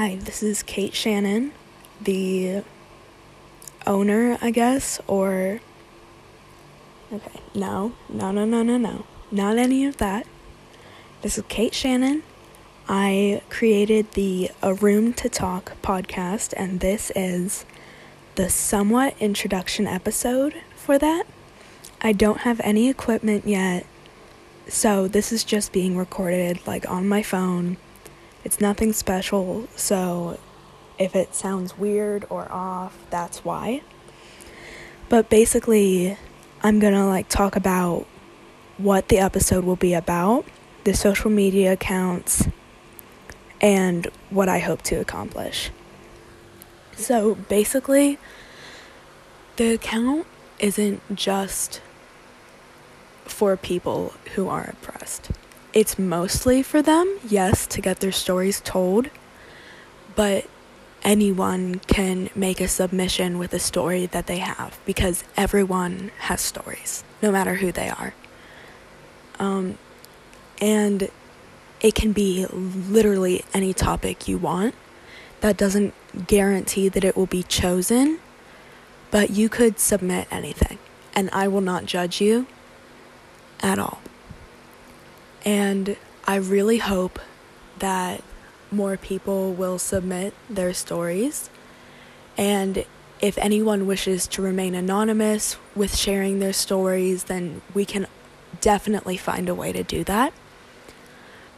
Hi, this is Kate Shannon, the owner, I guess, or. Okay, no, no, no, no, no, no. Not any of that. This is Kate Shannon. I created the A Room to Talk podcast, and this is the somewhat introduction episode for that. I don't have any equipment yet, so this is just being recorded like on my phone it's nothing special, so if it sounds weird or off, that's why. But basically, I'm gonna like talk about what the episode will be about, the social media accounts, and what I hope to accomplish. So basically, the account isn't just for people who are oppressed it's mostly for them, yes, to get their stories told, but anyone can make a submission with a story that they have because everyone has stories, no matter who they are. Um, and it can be literally any topic you want. That doesn't guarantee that it will be chosen, but you could submit anything, and I will not judge you at all. And I really hope that more people will submit their stories. And if anyone wishes to remain anonymous with sharing their stories, then we can definitely find a way to do that.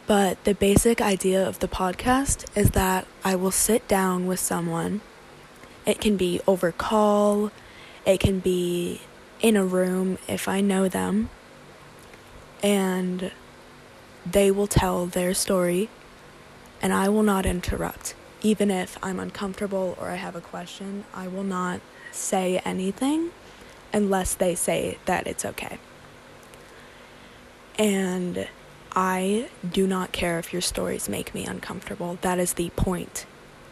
But the basic idea of the podcast is that I will sit down with someone. It can be over call, it can be in a room if I know them. And they will tell their story, and I will not interrupt. Even if I'm uncomfortable or I have a question, I will not say anything unless they say that it's okay. And I do not care if your stories make me uncomfortable. That is the point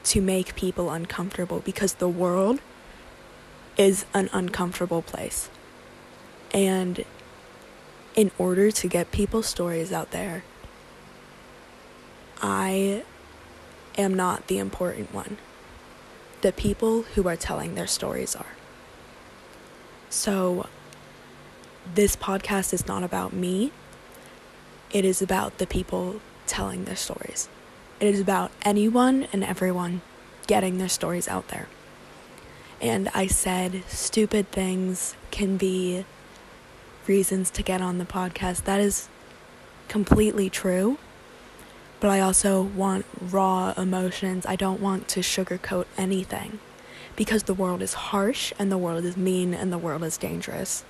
to make people uncomfortable because the world is an uncomfortable place. And in order to get people's stories out there, I am not the important one. The people who are telling their stories are. So, this podcast is not about me, it is about the people telling their stories. It is about anyone and everyone getting their stories out there. And I said stupid things can be reasons to get on the podcast. That is completely true. But I also want raw emotions. I don't want to sugarcoat anything because the world is harsh and the world is mean and the world is dangerous.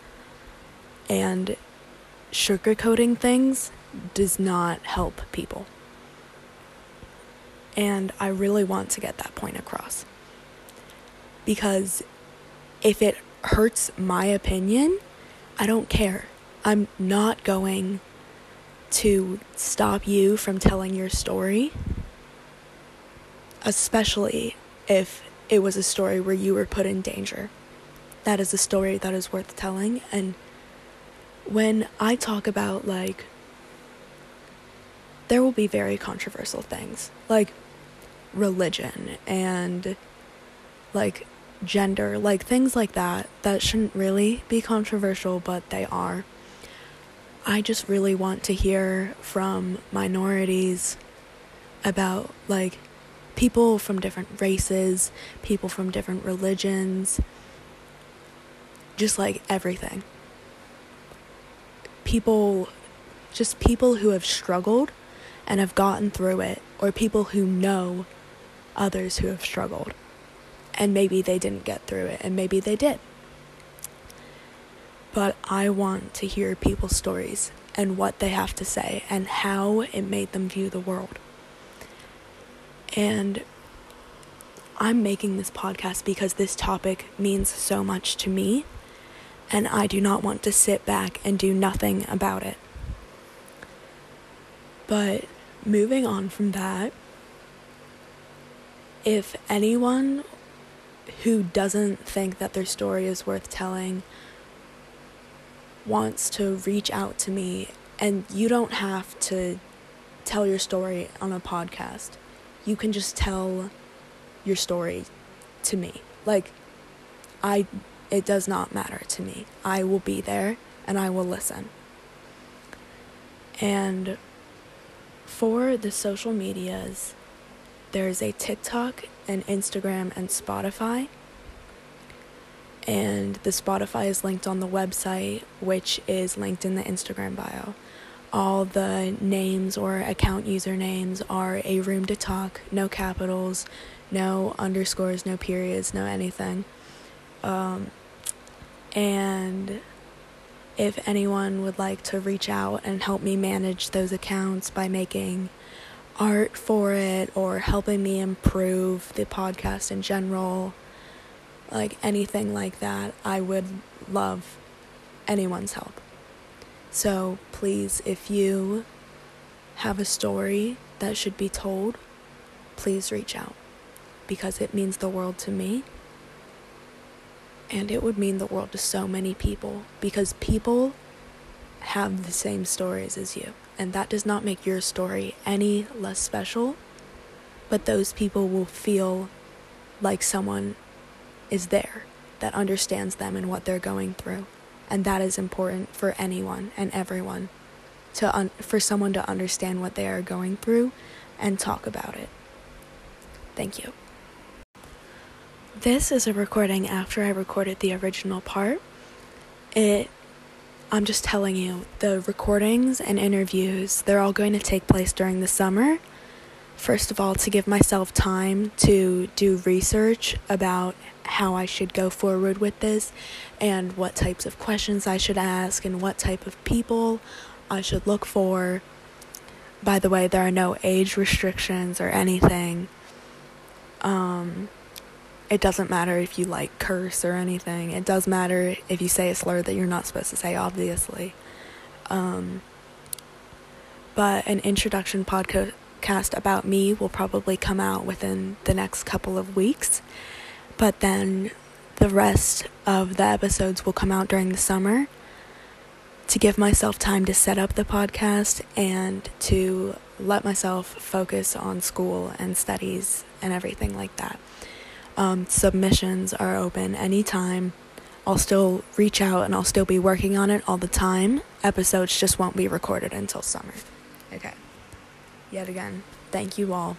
And sugarcoating things does not help people. And I really want to get that point across. Because if it hurts my opinion, I don't care. I'm not going to stop you from telling your story, especially if it was a story where you were put in danger. That is a story that is worth telling. And when I talk about, like, there will be very controversial things, like religion and, like, gender, like things like that, that shouldn't really be controversial, but they are. I just really want to hear from minorities about like people from different races, people from different religions, just like everything. People, just people who have struggled and have gotten through it, or people who know others who have struggled and maybe they didn't get through it, and maybe they did. But I want to hear people's stories and what they have to say and how it made them view the world. And I'm making this podcast because this topic means so much to me, and I do not want to sit back and do nothing about it. But moving on from that, if anyone who doesn't think that their story is worth telling wants to reach out to me and you don't have to tell your story on a podcast. you can just tell your story to me. Like, I, it does not matter to me. I will be there and I will listen. And for the social medias, there's a TikTok, an Instagram, and Spotify. And the Spotify is linked on the website, which is linked in the Instagram bio. All the names or account usernames are a room to talk, no capitals, no underscores, no periods, no anything. Um, and if anyone would like to reach out and help me manage those accounts by making art for it or helping me improve the podcast in general, like anything like that, I would love anyone's help. So please, if you have a story that should be told, please reach out because it means the world to me and it would mean the world to so many people because people have the same stories as you. And that does not make your story any less special, but those people will feel like someone is there that understands them and what they're going through. And that is important for anyone and everyone to un- for someone to understand what they are going through and talk about it. Thank you. This is a recording after I recorded the original part. It I'm just telling you, the recordings and interviews, they're all going to take place during the summer. First of all, to give myself time to do research about how I should go forward with this and what types of questions I should ask and what type of people I should look for. By the way, there are no age restrictions or anything. Um, it doesn't matter if you like curse or anything. It does matter if you say a slur that you're not supposed to say, obviously. Um, but an introduction podcast about me will probably come out within the next couple of weeks. But then the rest of the episodes will come out during the summer to give myself time to set up the podcast and to let myself focus on school and studies and everything like that. Um, submissions are open anytime. I'll still reach out and I'll still be working on it all the time. Episodes just won't be recorded until summer. Okay. Yet again, thank you all.